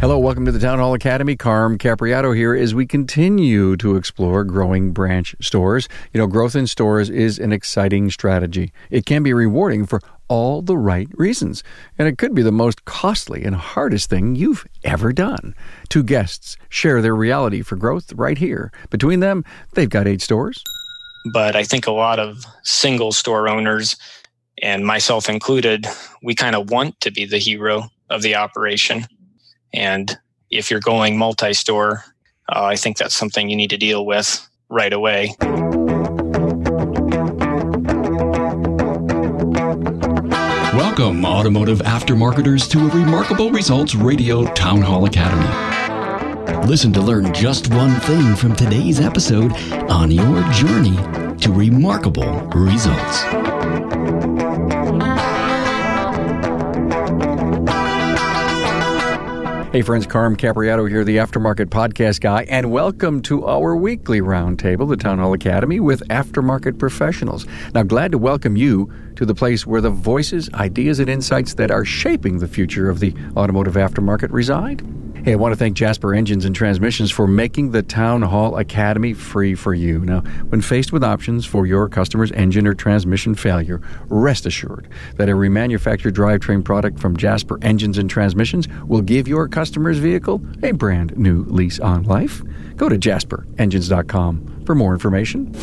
Hello, welcome to the Town Hall Academy. Carm Capriotti here as we continue to explore growing branch stores. You know, growth in stores is an exciting strategy. It can be rewarding for all the right reasons, and it could be the most costly and hardest thing you've ever done. Two guests share their reality for growth right here. Between them, they've got eight stores. But I think a lot of single store owners, and myself included, we kind of want to be the hero of the operation. And if you're going multi store, uh, I think that's something you need to deal with right away. Welcome, automotive aftermarketers, to a Remarkable Results Radio Town Hall Academy. Listen to learn just one thing from today's episode on your journey to remarkable results. Hey friends, Carm Capriotti here, the Aftermarket Podcast Guy, and welcome to our weekly roundtable, the Town Hall Academy, with aftermarket professionals. Now, glad to welcome you to the place where the voices, ideas, and insights that are shaping the future of the automotive aftermarket reside. Hey, I want to thank Jasper Engines and Transmissions for making the Town Hall Academy free for you. Now, when faced with options for your customer's engine or transmission failure, rest assured that a remanufactured drivetrain product from Jasper Engines and Transmissions will give your customer's vehicle a brand new lease on life. Go to jasperengines.com for more information.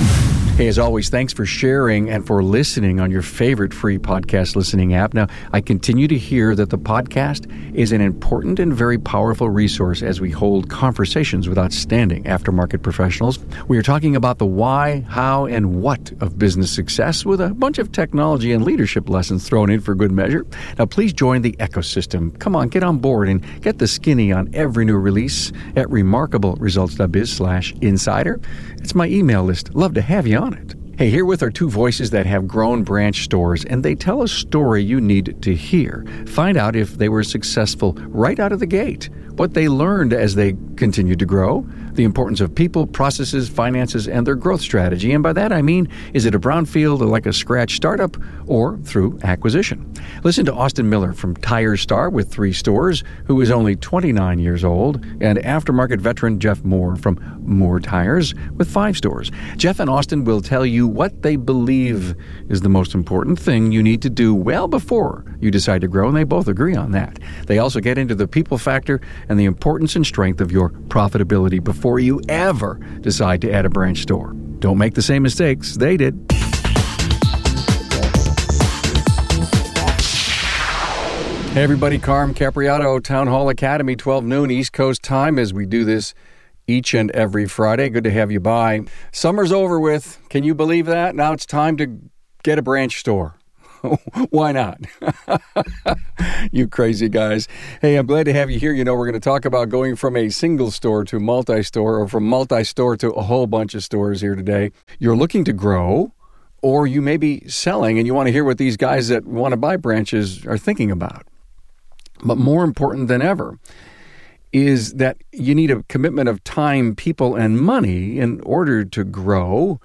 Hey, as always, thanks for sharing and for listening on your favorite free podcast listening app. Now, I continue to hear that the podcast is an important and very powerful resource as we hold conversations with outstanding aftermarket professionals. We are talking about the why, how, and what of business success with a bunch of technology and leadership lessons thrown in for good measure. Now, please join the ecosystem. Come on, get on board and get the skinny on every new release at remarkableresults.biz slash insider. It's my email list. Love to have you on it. Hey, here with our two voices that have grown branch stores, and they tell a story you need to hear. Find out if they were successful right out of the gate, what they learned as they continued to grow, the importance of people, processes, finances, and their growth strategy. And by that I mean, is it a brownfield like a scratch startup or through acquisition? Listen to Austin Miller from Tire Star with three stores, who is only 29 years old, and aftermarket veteran Jeff Moore from Moore Tires with five stores. Jeff and Austin will tell you what they believe is the most important thing you need to do well before you decide to grow, and they both agree on that. They also get into the people factor and the importance and strength of your profitability before you ever decide to add a branch store. Don't make the same mistakes they did. Hey everybody, Carm Capriotti, Town Hall Academy, 12 noon East Coast time as we do this each and every Friday. Good to have you by. Summer's over with. Can you believe that? Now it's time to get a branch store. Why not? you crazy guys. Hey, I'm glad to have you here. You know, we're going to talk about going from a single store to multi store or from multi store to a whole bunch of stores here today. You're looking to grow, or you may be selling and you want to hear what these guys that want to buy branches are thinking about. But more important than ever is that you need a commitment of time, people, and money in order to grow.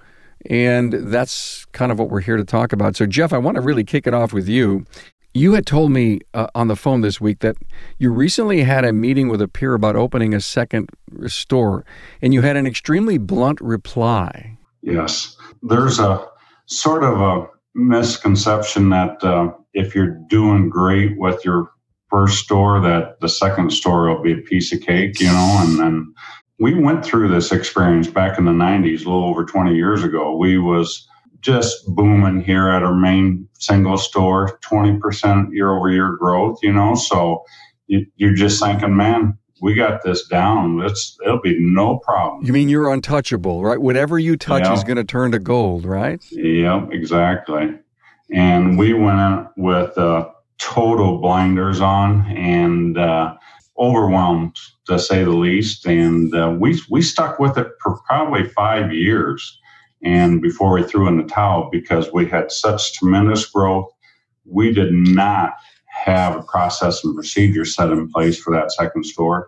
And that's kind of what we're here to talk about. So, Jeff, I want to really kick it off with you. You had told me uh, on the phone this week that you recently had a meeting with a peer about opening a second store, and you had an extremely blunt reply. Yes. There's a sort of a misconception that uh, if you're doing great with your first store that the second store will be a piece of cake, you know, and then we went through this experience back in the 90s, a little over 20 years ago. We was just booming here at our main single store, 20% year over year growth, you know, so you, you're just thinking, man, we got this down. It's it'll be no problem. You mean you're untouchable, right? Whatever you touch is going to turn to gold, right? Yep, exactly. And we went with uh, total blinders on and uh, overwhelmed, to say the least. And uh, we we stuck with it for probably five years, and before we threw in the towel because we had such tremendous growth, we did not have a process and procedure set in place for that second store.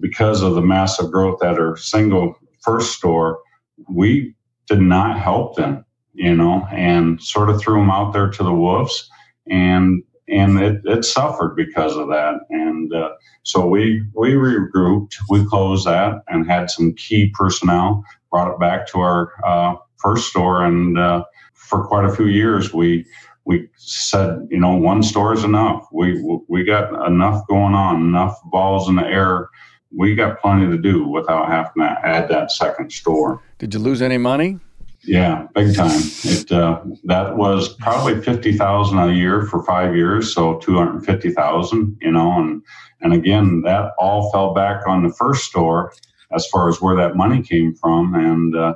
Because of the massive growth at our single first store, we did not help them, you know, and sort of threw them out there to the wolves. And and it, it suffered because of that. And uh, so we we regrouped, we closed that, and had some key personnel. Brought it back to our uh, first store, and uh, for quite a few years we we said, you know, one store is enough. We we got enough going on, enough balls in the air. We got plenty to do without having to add that second store. Did you lose any money? Yeah, big time. It uh, that was probably fifty thousand a year for five years, so two hundred fifty thousand. You know, and and again, that all fell back on the first store as far as where that money came from, and uh,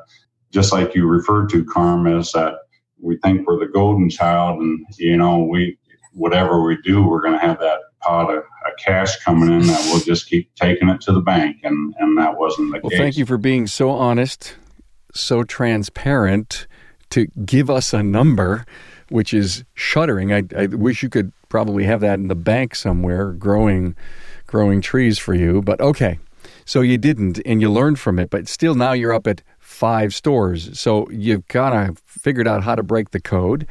just like you referred to, Carm, is that we think we're the golden child, and you know, we whatever we do, we're going to have that pot of, of, cash coming in that we'll just keep taking it to the bank, and and that wasn't the well, case. Thank you for being so honest so transparent to give us a number, which is shuddering. I, I wish you could probably have that in the bank somewhere, growing, growing trees for you. But okay, so you didn't, and you learned from it. But still, now you're up at five stores. So you've kind of figured out how to break the code.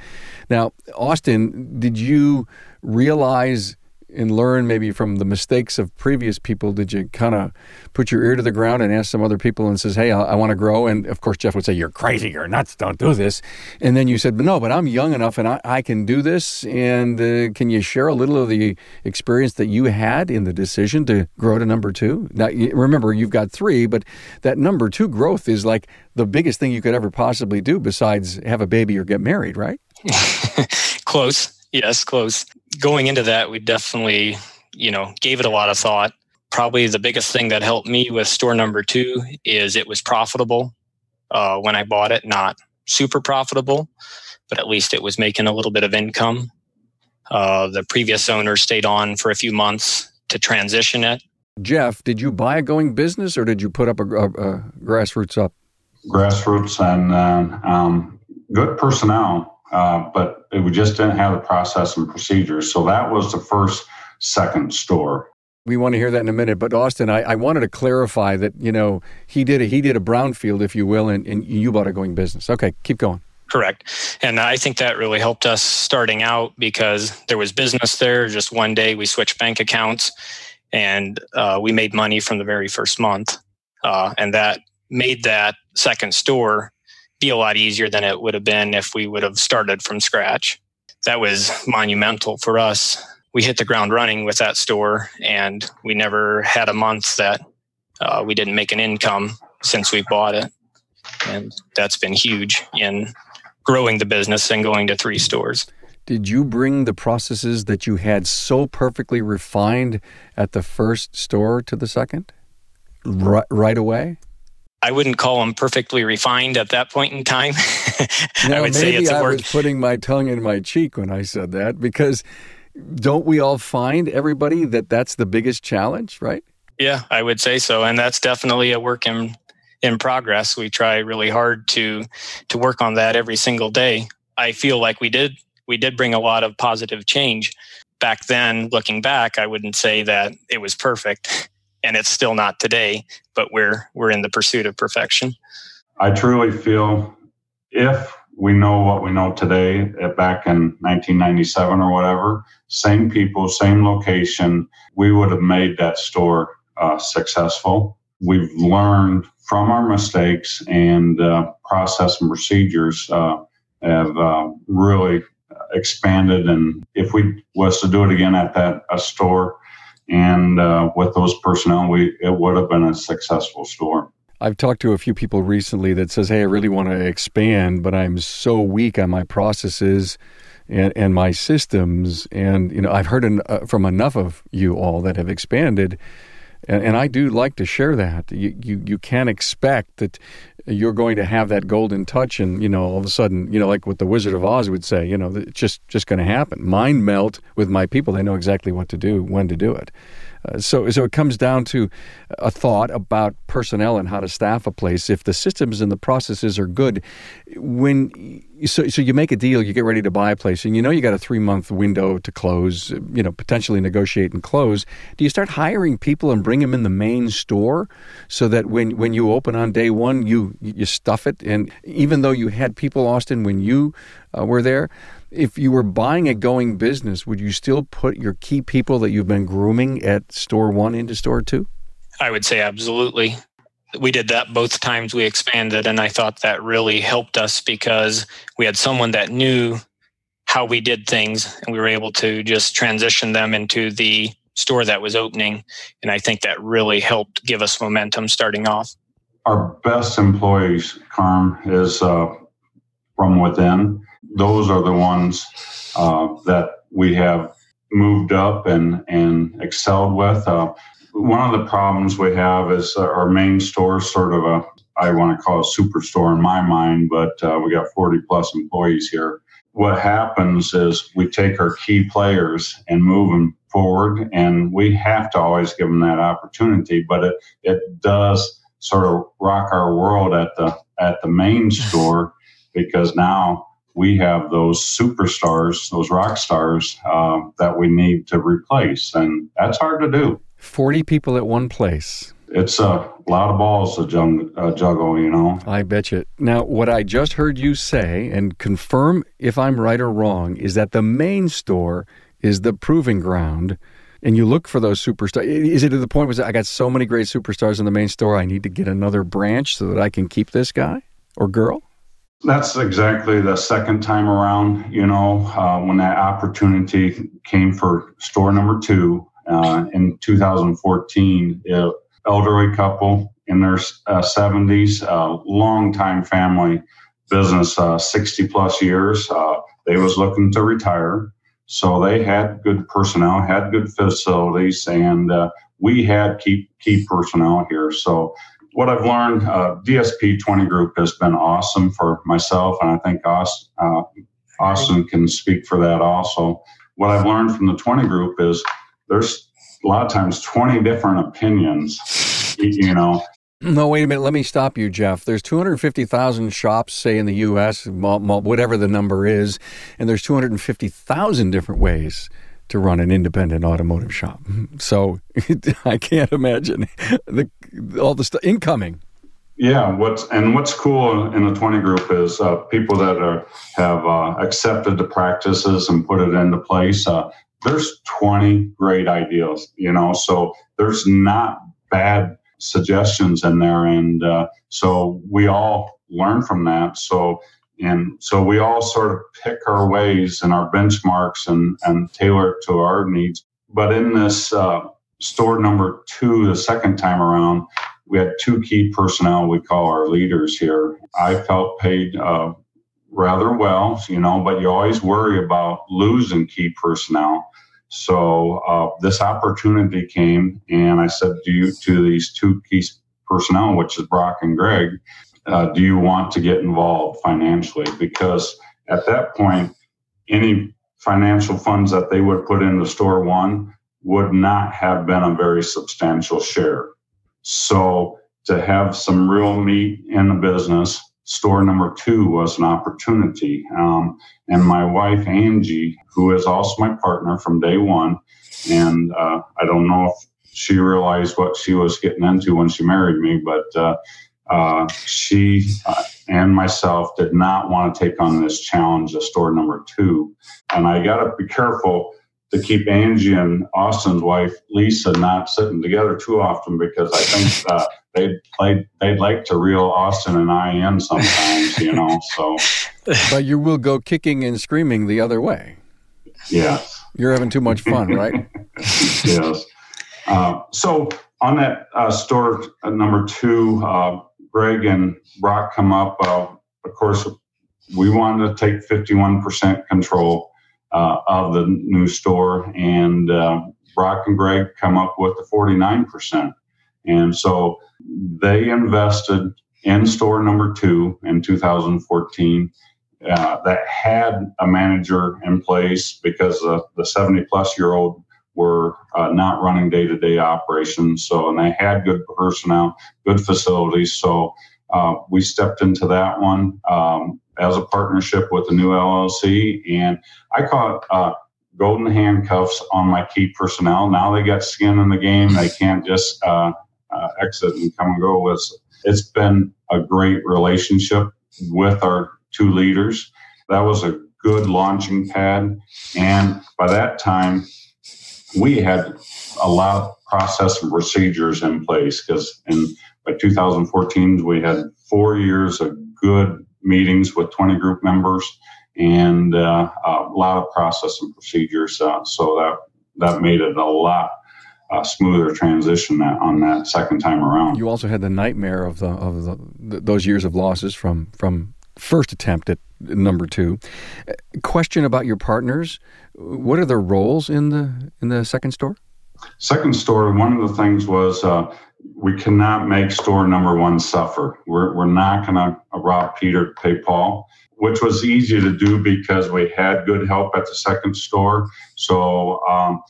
Now, Austin, did you realize and learn maybe from the mistakes of previous people? Did you kind of put your ear to the ground and ask some other people and says, "Hey, I, I want to grow"? And of course, Jeff would say, "You're crazy. You're nuts. Don't do this." And then you said, "But no, but I'm young enough and I, I can do this." And uh, can you share a little of the experience that you had in the decision to grow to number two? Now, remember, you've got three, but that number two growth is like the biggest thing you could ever possibly do besides have a baby or get married, right? Close. Yes, close. Going into that, we definitely, you know, gave it a lot of thought. Probably the biggest thing that helped me with store number two is it was profitable uh, when I bought it, not super profitable, but at least it was making a little bit of income. Uh, the previous owner stayed on for a few months to transition it. Jeff, did you buy a going business or did you put up a, a, a grassroots up? Grassroots and uh, um, good personnel uh, but we just didn't have the process and procedures. So that was the first second store. We want to hear that in a minute, but Austin, I, I wanted to clarify that you know he did a, he did a brownfield, if you will, and, and you bought a going business. Okay, keep going. Correct, and I think that really helped us starting out because there was business there. Just one day, we switched bank accounts, and uh, we made money from the very first month, uh, and that made that second store be a lot easier than it would have been if we would have started from scratch. That was monumental for us. We hit the ground running with that store, and we never had a month that uh, we didn't make an income since we bought it. And that's been huge in growing the business and going to three stores. Did you bring the processes that you had so perfectly refined at the first store to the second right, right away? I wouldn't call them perfectly refined at that point in time. I would say it's a I was putting my tongue in my cheek when I said that because don't we all find everybody that that's the biggest challenge, right? Yeah, I would say so, and that's definitely a work in in progress. We try really hard to to work on that every single day. I feel like we did we did bring a lot of positive change back then. Looking back, I wouldn't say that it was perfect and it's still not today but we're we're in the pursuit of perfection. I truly feel if we know what we know today eh, back in 1997 or whatever same people same location we would have made that store uh, successful. We've learned from our mistakes and uh, process and procedures uh, have uh, really expanded. And if we was to do it again at that a store and uh, with those personnel, we it would have been a successful store. I've talked to a few people recently that says, "Hey, I really want to expand, but I'm so weak on my processes." And, and my systems, and you know, I've heard uh, from enough of you all that have expanded, and, and I do like to share that. You, you you can't expect that you're going to have that golden touch and you know all of a sudden you know like what the wizard of oz would say you know it's just just going to happen. Mind melt with my people. They know exactly what to do when to do it uh, so so it comes down to a thought about personnel and how to staff a place. If the systems and the processes are good when so so you make a deal you get ready to buy a place and you know you got a 3 month window to close you know potentially negotiate and close. Do you start hiring people and bring them in the main store so that when when you open on day 1 you you stuff it? And even though you had people Austin when you uh, were there If you were buying a going business, would you still put your key people that you've been grooming at store one into store two? I would say absolutely. We did that both times we expanded, and I thought that really helped us because we had someone that knew how we did things, and we were able to just transition them into the store that was opening. And I think that really helped give us momentum starting off. Our best employees, Carm, is uh, from within. Those are the ones uh, that we have moved up and, and excelled with. Uh, one of the problems we have is our main store sort of a, I want to call it a superstore in my mind, but uh, we got 40 plus employees here. What happens is we take our key players and move them forward, and we have to always give them that opportunity. But it it does sort of rock our world at the at the main store because now we have those superstars, those rock stars uh, that we need to replace, and that's hard to do. Forty people at one place. It's a lot of balls to juggle, uh, juggle, you know. I bet you. Now, what I just heard you say, and confirm if I'm right or wrong, is that the main store is the proving ground and you look for those superstars. Is it to the point where I got so many great superstars in the main store, I need to get another branch so that I can keep this guy or girl? That's exactly the second time around. You know, uh, when that opportunity came for store number two uh, in 2014, uh, elderly couple in their uh, 70s, uh, long time family business, uh, 60 plus years. Uh, they was looking to retire so they had good personnel, had good facilities, and uh, we had key key personnel here. So what I've learned, uh, DSP 20 Group has been awesome for myself, and I think Austin, uh, Austin can speak for that also. What I've learned from the 20 Group is there's a lot of times 20 different opinions, you know, no, wait a minute. Let me stop you, Jeff. There's 250,000 shops, say in the U.S., whatever the number is, and there's 250,000 different ways to run an independent automotive shop. So I can't imagine the all the stuff incoming. Yeah, what's and what's cool in the 20 group is uh, people that are have uh, accepted the practices and put it into place. Uh, there's 20 great ideas, you know, so there's not bad suggestions in there, and uh, so we all learn from that. So and so we all sort of pick our ways and our benchmarks and and tailor it to our needs. But in this uh, store number two, the second time around, we had two key personnel we call our leaders here. I felt paid uh, rather well, you know, but you always worry about losing key personnel. So uh, this opportunity came, and I said to you to these two key personnel, which is Brock and Greg, uh, do you want to get involved financially? Because at that point, any financial funds that they would put into store one would not have been a very substantial share. So to have some real meat in the business, store number two was an opportunity. Um, and my wife, Angie, who is also my partner from day one, and uh, I don't know if she realized what she was getting into when she married me, but uh, uh, she uh, and myself did not want to take on this challenge of store number two. And I got to be careful to keep Angie and Austin's wife, Lisa, not sitting together too often because I think uh, they'd like they'd like to reel Austin and I in sometimes, you know. So, but you will go kicking and screaming the other way. Yes, you're having too much fun, right? yes. Uh, so on that uh, store uh, number two, uh, Greg and Brock come up. Uh, of course, we wanted to take 51% control of the new store, and Brock and Greg come up with the 49%. And so they invested in store number two in 2014 uh, that had a manager in place because uh, the 70 plus year old were uh, not running day to day operations. So, and they had good personnel, good facilities. So, uh, we stepped into that one um, as a partnership with the new LLC. And I caught uh, golden handcuffs on my key personnel. Now they got skin in the game. They can't just uh, uh, exit and come and go with. It's been a great relationship with our two leaders. That was a good launching pad. And by that time, we had a lot of process and procedures in place because in by 2014 we had four years of good meetings with 20 group members and uh, a lot of process and procedures. Uh, so that that made it a lot uh, smoother transition that, on that second time around. You also had the nightmare of the of the, those years of losses from from first attempt at number two. Question about your partners: What are their roles in the in the second store? Second store. One of the things was uh, we cannot make store number one suffer. We're we're not going to rob Peter to pay Paul which was easy to do because we had good help at the second store. So um,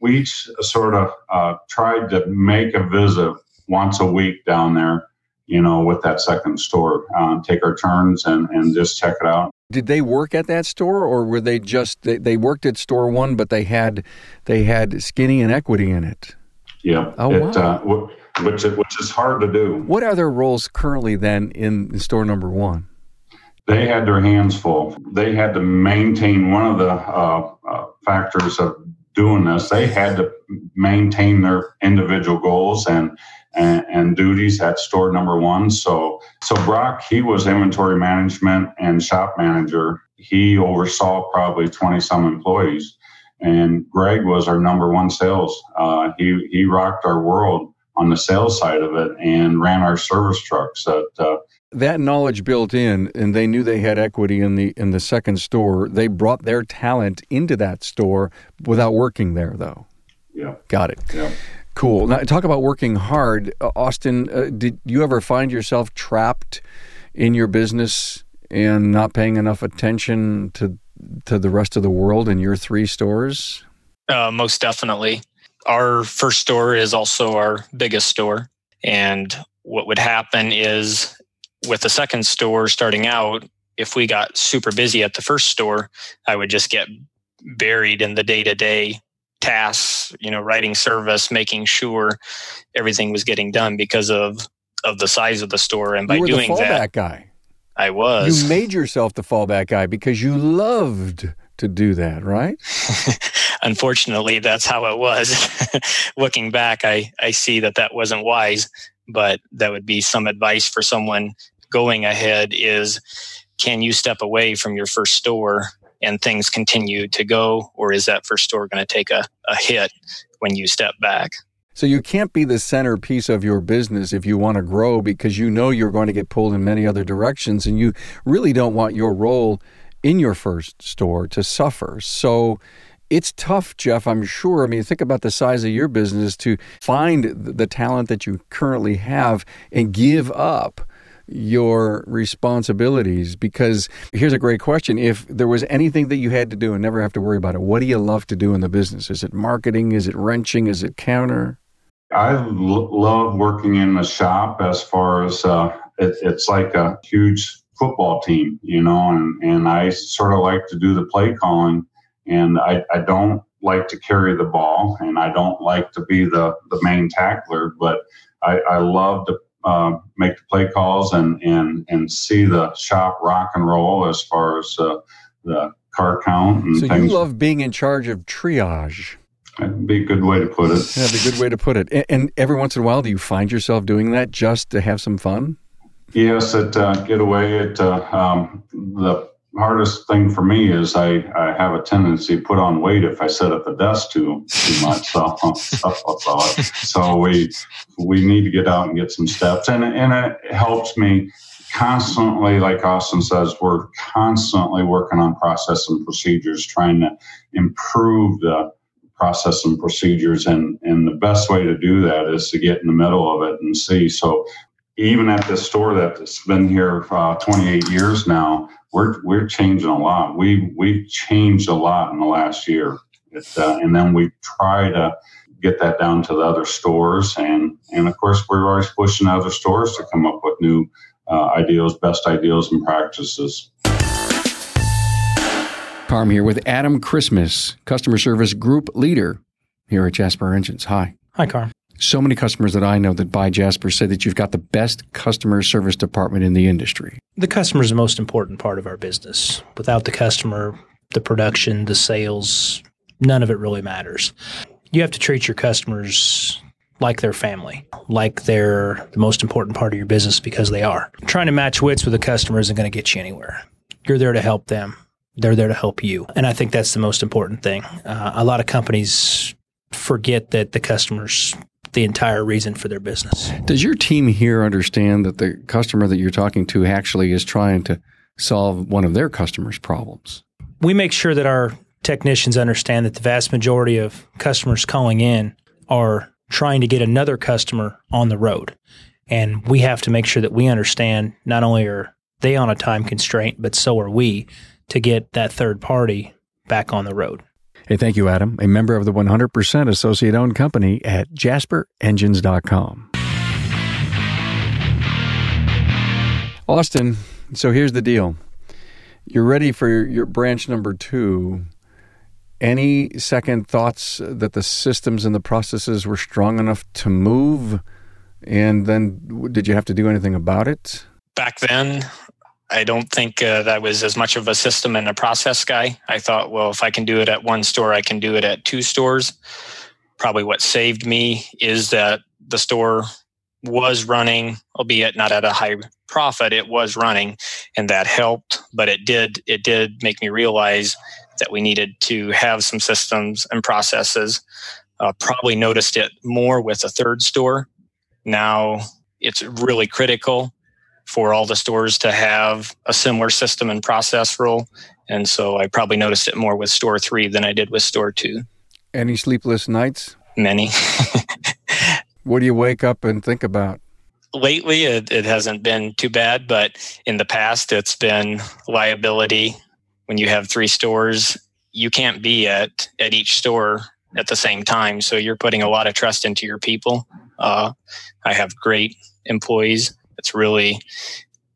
we each sort of uh, tried to make a visit once a week down there, you know, with that second store, um, take our turns and, and just check it out. Did they work at that store, or were they just they, they worked at store one, but they had they had skinny and equity in it? Yeah. Oh it, wow. Uh, which which is hard to do. What are their roles currently then in store number one? They had their hands full. They had to maintain one of the uh, uh, factors of doing this, they had to maintain their individual goals and, and, and duties at store number one. So so Brock, he was inventory management and shop manager. He oversaw probably twenty some employees, and Greg was our number one sales. Uh, he he rocked our world on the sales side of it and ran our service trucks at uh, that knowledge built in and they knew they had equity in the in the second store they brought their talent into that store without working there though. Yeah. Got it. Yeah. Cool. Now talk about working hard. Uh, austin uh, did you ever find yourself trapped in your business and not paying enough attention to to the rest of the world in your three stores? Uh, most definitely. Our first store is also our biggest store and what would happen is with the second store starting out, if we got super busy at the first store, I would just get buried in the day to day tasks, you know, writing service, making sure everything was getting done because of of the size of the store. And by doing the fallback that, guy. I was. You made yourself the fallback guy because you loved to do that, right? Unfortunately, that's how it was. Looking back, I, I see that that wasn't wise, but that would be some advice for someone going ahead is can you step away from your first store and things continue to go, or is that first store going to take a, a hit when you step back? So you can't be the centerpiece of your business if you want to grow because you know you're going to get pulled in many other directions and you really don't want your role in your first store to suffer. So it's tough, Jeff, I'm sure. I mean, think about the size of your business to find the talent that you currently have and give up your responsibilities? Because here's a great question. If there was anything that you had to do and never have to worry about it, what do you love to do in the business? Is it marketing? Is it wrenching? Is it counter? I l- love working in the shop as far as uh, it, it's like a huge football team, you know, and, and I sort of like to do the play calling and I, I don't like to carry the ball and I don't like to be the, the main tackler, but I, I love to uh, make the play calls and, and, and see the shop rock and roll as far as uh, the car count. And so things. you love being in charge of triage. That'd be a good way to put it. That's a good way to put it. And, and, every once in a while, do you find yourself doing that just to have some fun? Yes, at uh, Getaway, at uh, um, the hardest thing for me is I, I have a tendency to put on weight if I sit at the desk too too much. So, so, so we we need to get out and get some steps, and and it helps me constantly. Like Austin says, we're constantly working on process and procedures, trying to improve the process and procedures and and the best way to do that is to get in the middle of it and see so even at this store that's been here uh, 28 years now, we're we're changing a lot. We we've changed a lot in the last year, it, uh, and then we try to get that down to the other stores, and and of course we're always pushing other stores to come up with new uh, ideals, best ideals, and practices. Carm here with Adam Christmas, customer service group leader here at Jasper Engines. Hi. Hi, Carm. So many customers that I know that buy Jasper say that you've got the best customer service department in the industry. The customer is the most important part of our business. Without the customer, the production, the sales, none of it really matters. You have to treat your customers like their family, like they're the most important part of your business because they are. Trying to match wits with a customer isn't going to get you anywhere. You're there to help them. They're there to help you. And I think that's the most important thing. Uh, a lot of companies forget that the customer's the entire reason for their business. Does your team here understand that the customer that you're talking to actually is trying to solve one of their customers' problems? We make sure that our technicians understand that the vast majority of customers calling in are trying to get another customer on the road. And we have to make sure that we understand not only are they on a time constraint, but so are we to get that third party back on the road. Hey, thank you, Adam, a member of the 100% associate owned company at jasperengines.com. Austin, so here's the deal. You're ready for your, your branch number two. Any second thoughts that the systems and the processes were strong enough to move? And then did you have to do anything about it? Back then, I don't think uh, that was as much of a system and a process guy. I thought, well, if I can do it at one store, I can do it at two stores. Probably what saved me is that the store was running, albeit not at a high profit. It was running, and that helped. But it did it did make me realize that we needed to have some systems and processes. Uh, probably noticed it more with a third store. Now it's really critical for all the stores to have a similar system and process role. And so I probably noticed it more with store three than I did with store two. Any sleepless nights? Many. what do you wake up and think about? Lately, it, it hasn't been too bad, but in the past, it's been liability. When you have three stores, you can't be at, at each store at the same time. So you're putting a lot of trust into your people. Uh, I have great employees it's really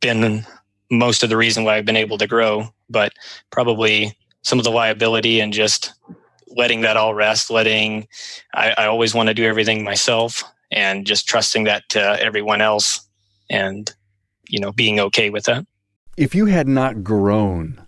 been most of the reason why I've been able to grow, but probably some of the liability and just letting that all rest, letting, I, I always want to do everything myself and just trusting that to everyone else and, you know, being okay with that. If you had not grown,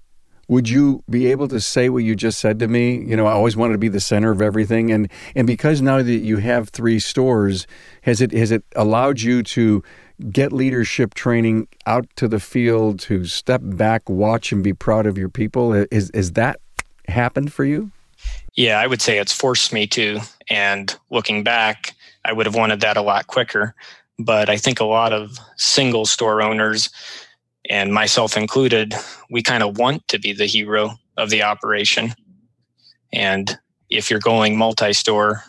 would you be able to say what you just said to me? You know, I always wanted to be the center of everything, and and because now that you have three stores, has it has it allowed you to get leadership training out to the field to step back, watch, and be proud of your people? Is is that happened for you? Yeah, I would say it's forced me to. And looking back, I would have wanted that a lot quicker. But I think a lot of single store owners, and myself included, we kind of want to be the hero of the operation. And if you're going multi store,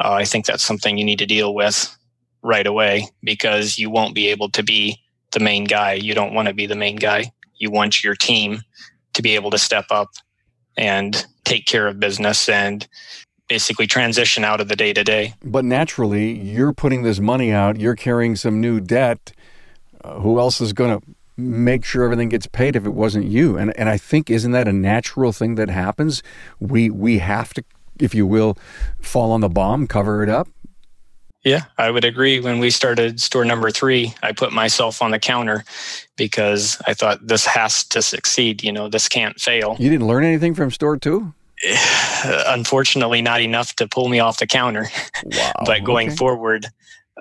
uh, I think that's something you need to deal with right away because you won't be able to be the main guy. You don't want to be the main guy. You want your team to be able to step up and take care of business and basically transition out of the day to day. But naturally, you're putting this money out, you're carrying some new debt. Uh, who else is going to make sure everything gets paid if it wasn't you? And and I think isn't that a natural thing that happens? We we have to if you will fall on the bomb, cover it up. Yeah, I would agree. When we started store number three, I put myself on the counter because I thought this has to succeed. You know, this can't fail. You didn't learn anything from store two? Unfortunately, not enough to pull me off the counter. Wow, but going okay. forward,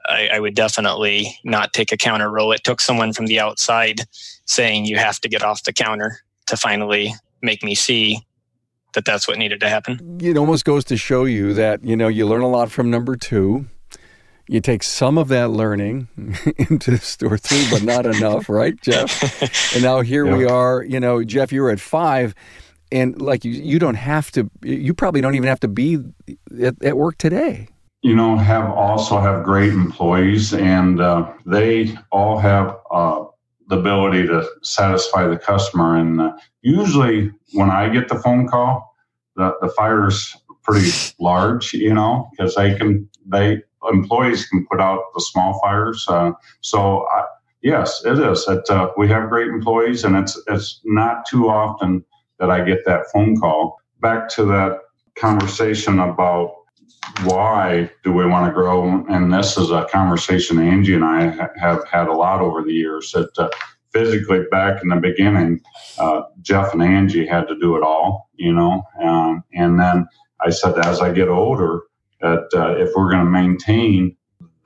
I, I, would definitely not take a counter role. It took someone from the outside saying you have to get off the counter to finally make me see that that's what needed to happen. It almost goes to show you that, you know, you learn a lot from number two you take some of that learning into store three, but not enough, right, Jeff? And now here yeah. we are. You know, Jeff, you were at five, and like you, you don't have to. You probably don't even have to be at, at work today. You know, have also have great employees, and uh, they all have uh, the ability to satisfy the customer. And uh, usually, when I get the phone call, the the fire's pretty large. You know, because they can they employees can put out the small fires. Uh, so I, yes, it is. It, uh, we have great employees, and it's it's not too often that I get that phone call. Back to that conversation about why do we want to grow? And this is a conversation Angie and I have had a lot over the years. That uh, physically, back in the beginning, uh, Jeff and Angie had to do it all, you know. Um, and then I said, as I get older, that uh, if we're going to maintain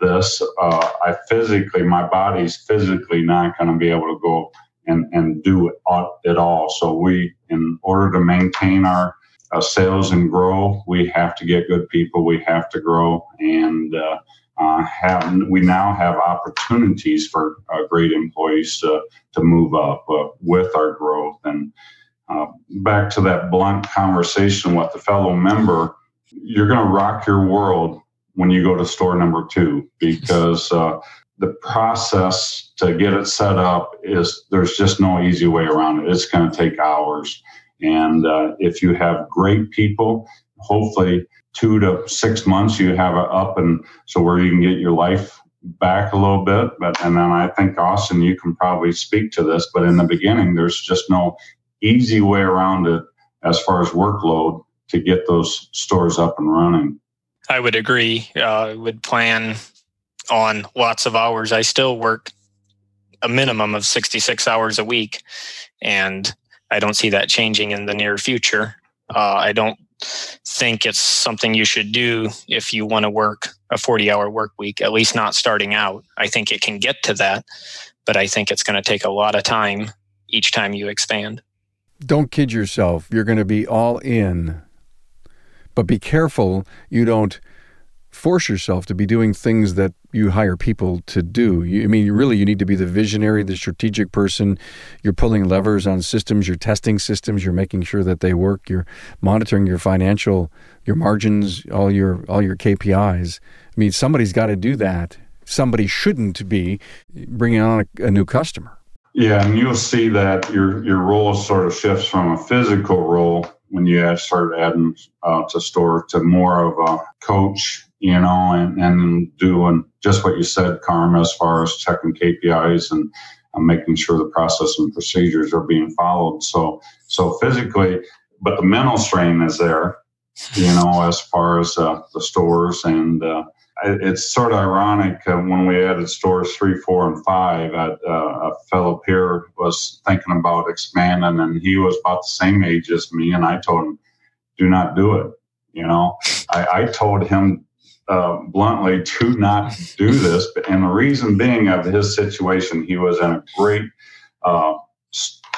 this, uh, I physically, my body's physically not going to be able to go and, and do it it all. So we, in order to maintain our uh, sales and grow, we have to get good people. We have to grow and uh, uh, have. We now have opportunities for uh, great employees to to move up uh, with our growth. And uh, back to that blunt conversation with the fellow member, you're going to rock your world when you go to store number two because the process to get it set up is there's just no easy way around it. It's going to take hours. And uh, if you have great people, hopefully two to six months you have it up and so where you can get your life back a little bit. But and then I think Austin, you can probably speak to this. But in the beginning, there's just no easy way around it as far as workload to get those stores up and running. I would agree. Uh, I would plan on lots of hours. I still work a minimum of 66 hours a week, and I don't see that changing in the near future. Uh, I don't think it's something you should do if you want to work a 40 hour work week, at least not starting out. I think it can get to that, but I think it's going to take a lot of time each time you expand. Don't kid yourself. You're going to be all in. But be careful you don't force yourself to be doing things that you hire people to do. You, I mean, really, you need to be the visionary, the strategic person. You're pulling levers on systems, you're testing systems, you're making sure that they work, you're monitoring your financial, your margins, all your all your KPIs. I mean, somebody's got to do that. Somebody shouldn't be bringing on a, a new customer. Yeah, and you'll see that your your role sort of shifts from a physical role when you start adding uh, to store to more of a coach you know, and, and doing just what you said, Carm, as far as checking KPIs and uh, making sure the process and procedures are being followed. So, so physically, but the mental strain is there, you know, as far as uh, the stores. And uh, it's sort of ironic uh, when we added stores three, four, and five. Uh, a fellow peer was thinking about expanding, and he was about the same age as me. And I told him, do not do it. You know, I, I told him uh, bluntly to not do this. And the reason being of his situation, he was in a great uh,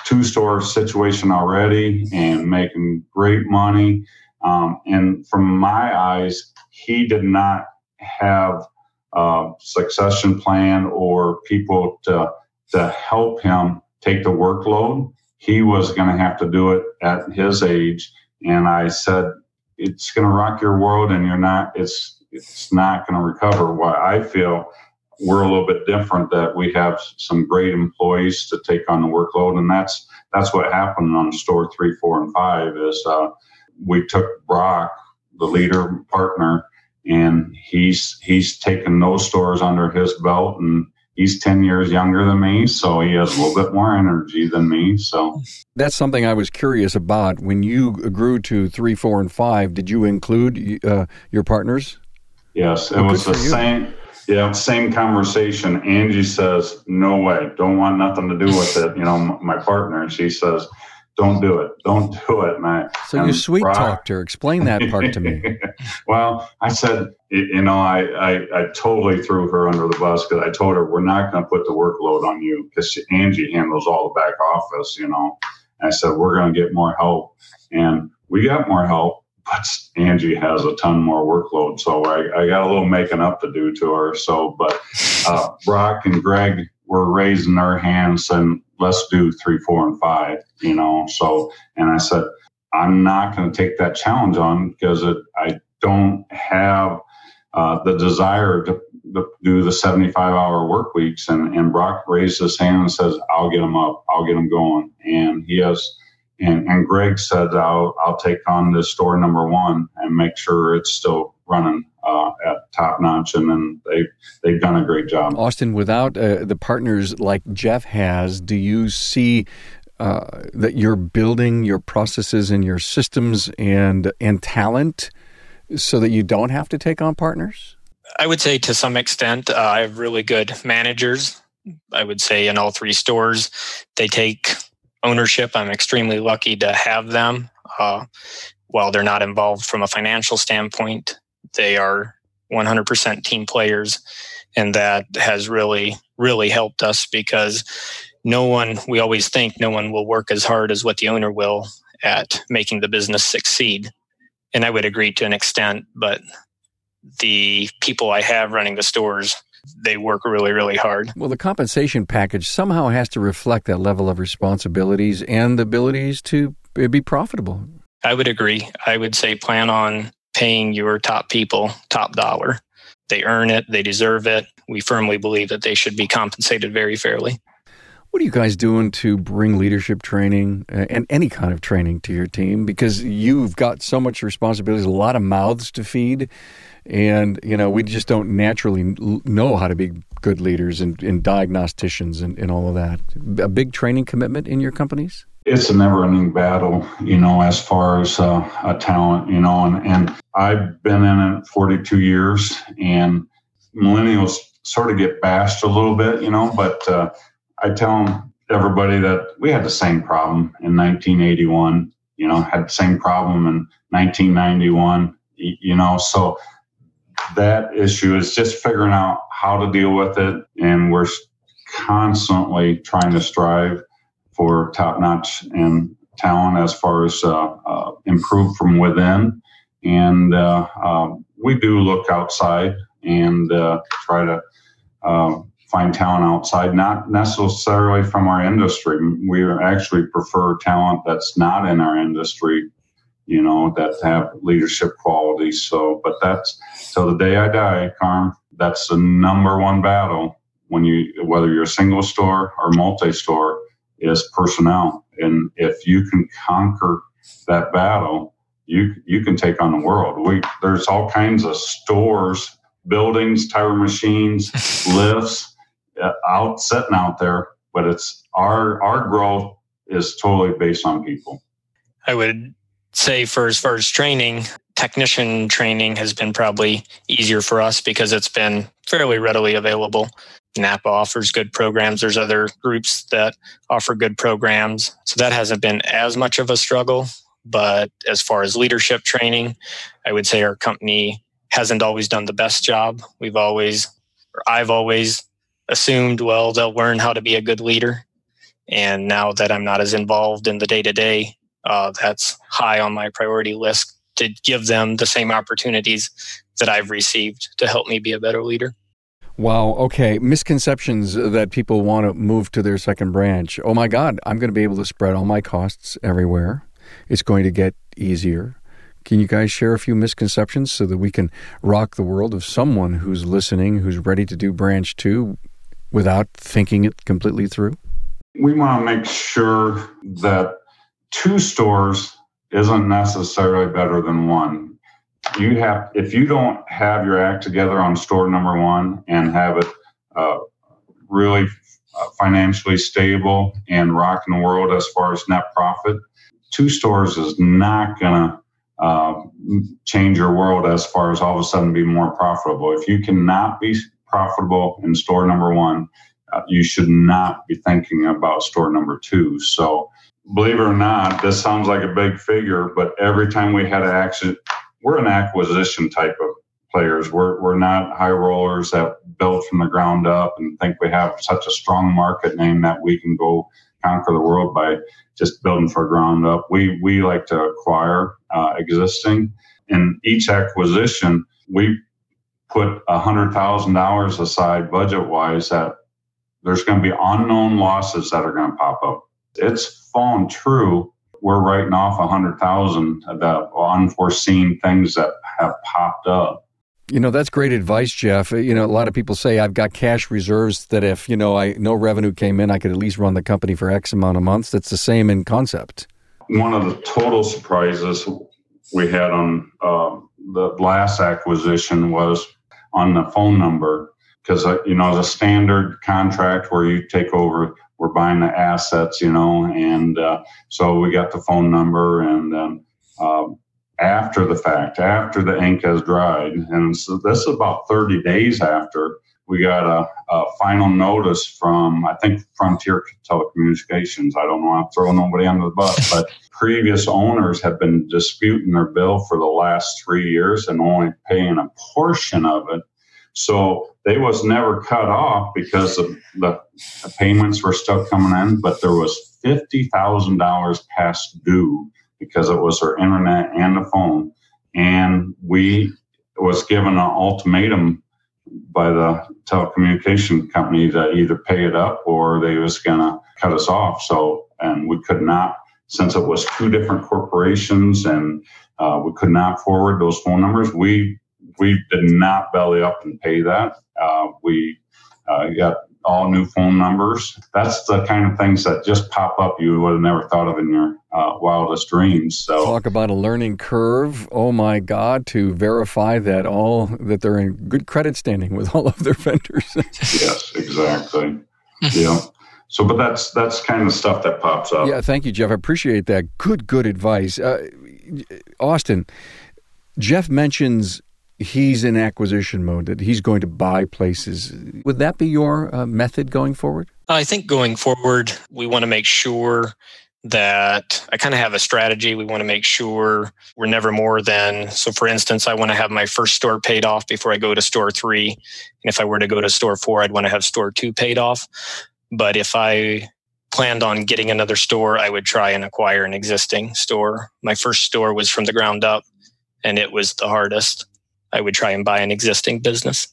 two store situation already and making great money. Um, and from my eyes, he did not have a succession plan or people to, to help him take the workload. He was going to have to do it at his age. And I said, it's going to rock your world and you're not, it's, it's not going to recover. Why I feel we're a little bit different that we have some great employees to take on the workload, and that's that's what happened on store three, four, and five. Is uh, we took Brock, the leader partner, and he's he's taken those stores under his belt and he's 10 years younger than me, so he has a little bit more energy than me. So that's something I was curious about. When you grew to three, four, and five, did you include uh, your partners? Yes, it well, was the same. Yeah, same conversation. Angie says, "No way, don't want nothing to do with it." You know, my partner, and she says, "Don't do it, don't do it." And I, so and you sweet Brock, talked her. Explain that part to me. well, I said, you know, I, I, I totally threw her under the bus because I told her we're not going to put the workload on you because Angie handles all the back office. You know, and I said we're going to get more help, and we got more help but Angie has a ton more workload, so I, I, got a little making up to do to her. So, but uh, Brock and Greg were raising their hands and let's do three, four, and five. You know, so and I said I'm not going to take that challenge on because it, I don't have uh, the desire to, to, do the 75 hour work weeks. And, and Brock raised his hand and says, "I'll get him up. I'll get him going." And he has and, and Greg said, I'll, I'll take on the store number one and make sure it's still running uh, at top notch. And then they, they've done a great job. Austin, without uh, the partners like Jeff has, do you see uh, that you're building your processes and your systems and, and talent so that you don't have to take on partners? I would say to some extent, uh, I have really good managers. I would say in all three stores, they take ownership. I'm extremely lucky to have them. Uh, while they're not involved from a financial standpoint, they are 100% team players. And that has really, really helped us because no one, we always think no one will work as hard as what the owner will at making the business succeed. And I would agree to an extent, but the people I have running the stores, they work really, really hard. Well, the compensation package somehow has to reflect that level of responsibilities and the abilities to be profitable. I would agree. I would say plan on paying your top people top dollar. They earn it, they deserve it. We firmly believe that they should be compensated very fairly. What are you guys doing to bring leadership training uh, and any kind of training to your team? Because you've got so much responsibilities, a lot of mouths to feed, and you know we just don't naturally know how to be good leaders and, and diagnosticians and, and all of that. A big training commitment in your companies. It's a never-ending battle, you know, as far as uh, a talent, you know, and, and I've been in it 42 years, and millennials sort of get bashed a little bit, you know, but uh, I tell everybody that we had the same problem in 1981, you know, had the same problem in 1991, you know, so that issue is just figuring out how to deal with it. And we're constantly trying to strive for top notch and talent as far as uh, uh, improve from within. And uh, um, we do look outside and uh, try to um, find talent outside, not necessarily from our industry. We actually prefer talent that's not in our industry, you know, that have leadership qualities. So, but that's till the day I die, Carm, that's the number one battle when you, whether you're a single store or multi store, is personnel. And if you can conquer that battle, you you can take on the world. We there's all kinds of stores, buildings, tire machines, lifts uh, out sitting out there, but it's our our growth is totally based on people. I would say for as far as training, technician training has been probably easier for us because it's been fairly readily available. NAPA offers good programs. There's other groups that offer good programs. So that hasn't been as much of a struggle. But as far as leadership training, I would say our company hasn't always done the best job. We've always, or I've always assumed, well, they'll learn how to be a good leader. And now that I'm not as involved in the day to day, Uh, that's high on my priority list to give them the same opportunities that I've received to help me be a better leader. Wow. Okay. Misconceptions that people want to move to their second branch. Oh my God, I'm going to be able to spread all my costs everywhere. It's going to get easier. Can you guys share a few misconceptions so that we can rock the world of someone who's listening, who's ready to do branch two without thinking it completely through? We want to make sure that two stores isn't necessarily better than one. You have, if you don't have your act together on store number one and have it uh, really uh, financially stable and rocking the world as far as net profit, two stores is not going to uh, change your world as far as all of a sudden be more profitable. If you cannot be profitable in store number one, uh, you should not be thinking about store number two. So, believe it or not, this sounds like a big figure, but every time we had an accident, we're an acquisition type of players. We're, we're not high rollers that build from the ground up and think we have such a strong market name that we can go conquer the world by just building for ground up. We, we like to acquire uh, existing. In each acquisition, we put $100,000 aside budget wise that there's going to be unknown losses that are going to pop up. It's fallen true. We're writing off a 100,000 about unforeseen things that have popped up. You know, that's great advice, Jeff. You know, a lot of people say I've got cash reserves that if, you know, I no revenue came in, I could at least run the company for X amount of months. That's the same in concept. One of the total surprises we had on uh, the last acquisition was on the phone number because uh, you know the standard contract where you take over we're buying the assets you know and uh, so we got the phone number and um, uh, after the fact, after the ink has dried. And so this is about 30 days after we got a, a final notice from, I think, Frontier Telecommunications. I don't know, I'm throwing nobody under the bus, but previous owners have been disputing their bill for the last three years and only paying a portion of it. So they was never cut off because of the, the payments were still coming in, but there was fifty thousand dollars past due because it was her internet and the phone. And we was given an ultimatum by the telecommunication company to either pay it up or they was gonna cut us off. So and we could not since it was two different corporations and uh, we could not forward those phone numbers. We we did not belly up and pay that. Uh, we uh, got all new phone numbers. That's the kind of things that just pop up you would have never thought of in your uh, wildest dreams. So talk about a learning curve. Oh my God! To verify that all that they're in good credit standing with all of their vendors. yes, exactly. yeah. So, but that's that's kind of stuff that pops up. Yeah. Thank you, Jeff. I appreciate that. Good, good advice. Uh, Austin, Jeff mentions he's in acquisition mode, that he's going to buy places. Would that be your uh, method going forward? I think going forward, we want to make sure that I kind of have a strategy. We want to make sure we're never more than, so for instance, I want to have my first store paid off before I go to store three. And if I were to go to store four, I'd want to have store two paid off. But if I planned on getting another store, I would try and acquire an existing store. My first store was from the ground up and it was the hardest. I would try and buy an existing business.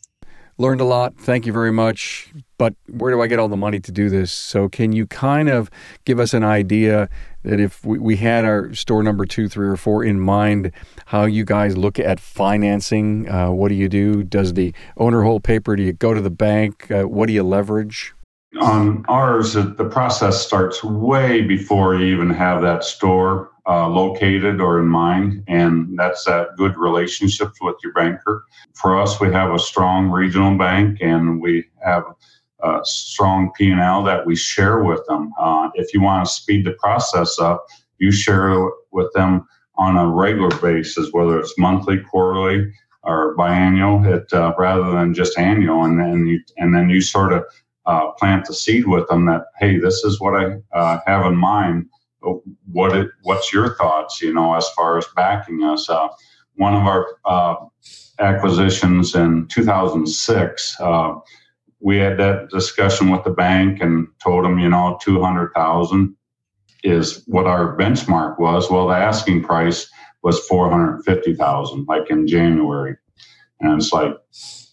Learned a lot. Thank you very much. But where do I get all the money to do this? So, can you kind of give us an idea that if we, we had our store number two, three, or four in mind, how you guys look at financing? Uh, what do you do? Does the owner hold paper? Do you go to the bank? Uh, what do you leverage? On ours, the process starts way before you even have that store uh, located or in mind, and that's that good relationships with your banker. For us, we have a strong regional bank, and we have a strong P&L that we share with them. Uh, if you want to speed the process up, you share with them on a regular basis, whether it's monthly, quarterly, or biannual, it, uh, rather than just annual, and then you and then you sort of uh, plant the seed with them that hey, this is what I uh, have in mind what it, what's your thoughts, you know, as far as backing us? Uh, one of our uh, acquisitions in 2006, uh, we had that discussion with the bank and told them, you know, 200,000 is what our benchmark was. Well, the asking price was 450,000, like in January. And it's like,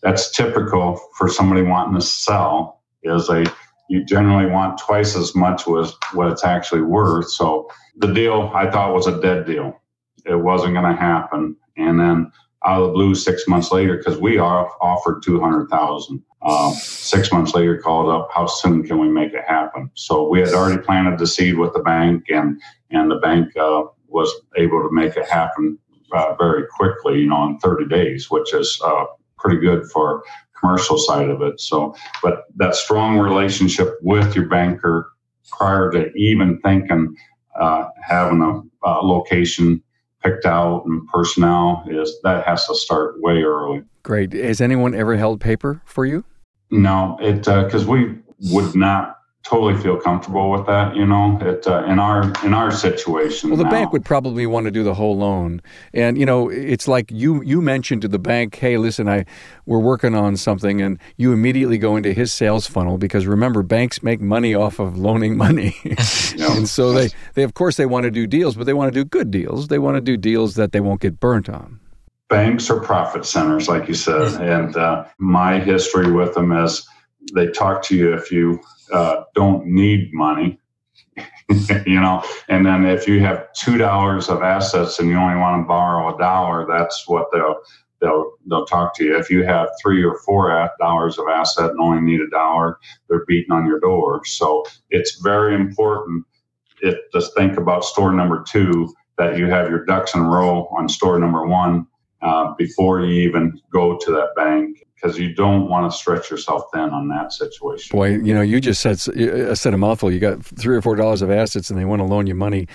that's typical for somebody wanting to sell is a you generally want twice as much was what it's actually worth. So the deal I thought was a dead deal. It wasn't going to happen. And then out of the blue, six months later, because we offered two hundred thousand. Uh, six months later, called up. How soon can we make it happen? So we had already planted the seed with the bank, and and the bank uh, was able to make it happen uh, very quickly. You know, in thirty days, which is uh, pretty good for commercial side of it. So, but that strong relationship with your banker prior to even thinking uh, having a, a location picked out and personnel is that has to start way early. Great. Has anyone ever held paper for you? No, it because uh, we would not totally feel comfortable with that. You know, it, uh, in our in our situation. Well, the now, bank would probably want to do the whole loan, and you know, it's like you you mentioned to the bank, "Hey, listen, I we're working on something," and you immediately go into his sales funnel because remember, banks make money off of loaning money, and so they they of course they want to do deals, but they want to do good deals. They want to do deals that they won't get burnt on. Banks are profit centers, like you said, and uh, my history with them is they talk to you if you uh, don't need money, you know. And then if you have two dollars of assets and you only want to borrow a dollar, that's what they'll they'll they'll talk to you. If you have three or four dollars of asset and only need a dollar, they're beating on your door. So it's very important it, to think about store number two that you have your ducks in a row on store number one uh, before you even go to that bank because you don't want to stretch yourself thin on that situation. Boy, you know, you just said uh, said a mouthful. You got three or four dollars of assets, and they want to loan you money,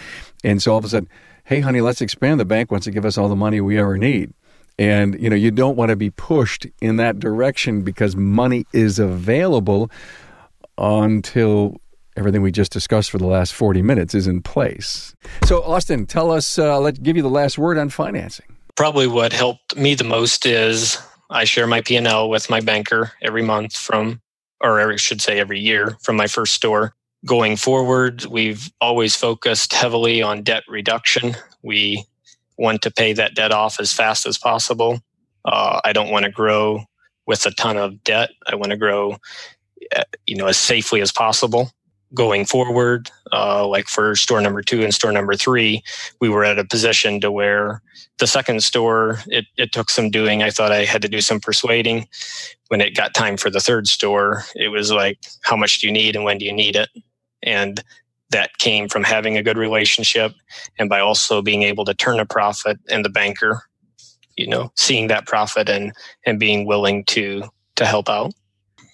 and so all of a sudden, hey, honey, let's expand. The bank wants to give us all the money we ever need. And, you know, you don't want to be pushed in that direction because money is available until everything we just discussed for the last 40 minutes is in place. So, Austin, tell us, uh, let's give you the last word on financing. Probably what helped me the most is I share my P&L with my banker every month from, or I should say every year from my first store. Going forward, we've always focused heavily on debt reduction. We want to pay that debt off as fast as possible. Uh, I don't want to grow with a ton of debt. I want to grow, uh, you know, as safely as possible. Going forward, uh, like for store number two and store number three, we were at a position to where the second store it, it took some doing. I thought I had to do some persuading. When it got time for the third store, it was like, how much do you need and when do you need it? And that came from having a good relationship and by also being able to turn a profit and the banker you know seeing that profit and and being willing to to help out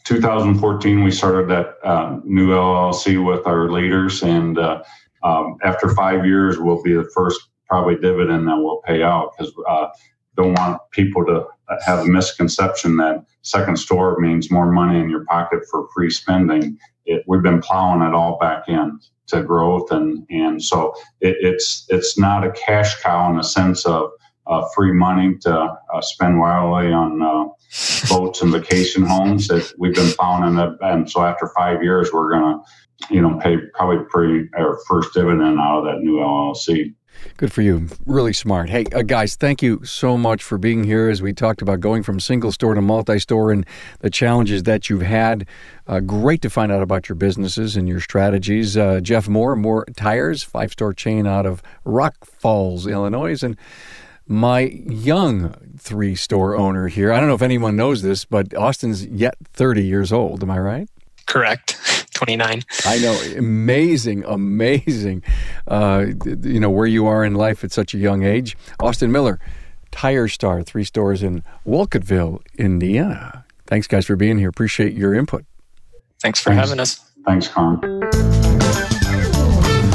2014 we started that uh, new llc with our leaders and uh, um, after five years we'll be the first probably dividend that we'll pay out because uh, don't want people to have a misconception that second store means more money in your pocket for free spending. It, we've been plowing it all back in to growth and and so it, it's it's not a cash cow in the sense of uh, free money to uh, spend wildly on uh, boats and vacation homes that we've been plowing it and so after five years we're gonna you know pay probably pre our first dividend out of that new LLC. Good for you. Really smart. Hey, uh, guys, thank you so much for being here as we talked about going from single store to multi store and the challenges that you've had. Uh, great to find out about your businesses and your strategies. Uh, Jeff Moore, Moore Tires, five store chain out of Rock Falls, Illinois. And my young three store owner here. I don't know if anyone knows this, but Austin's yet 30 years old. Am I right? Correct. 29. I know. Amazing, amazing. Uh, you know, where you are in life at such a young age. Austin Miller, Tire Star, three stores in Wolcottville, Indiana. Thanks, guys, for being here. Appreciate your input. Thanks for Thanks. having us. Thanks, Carm.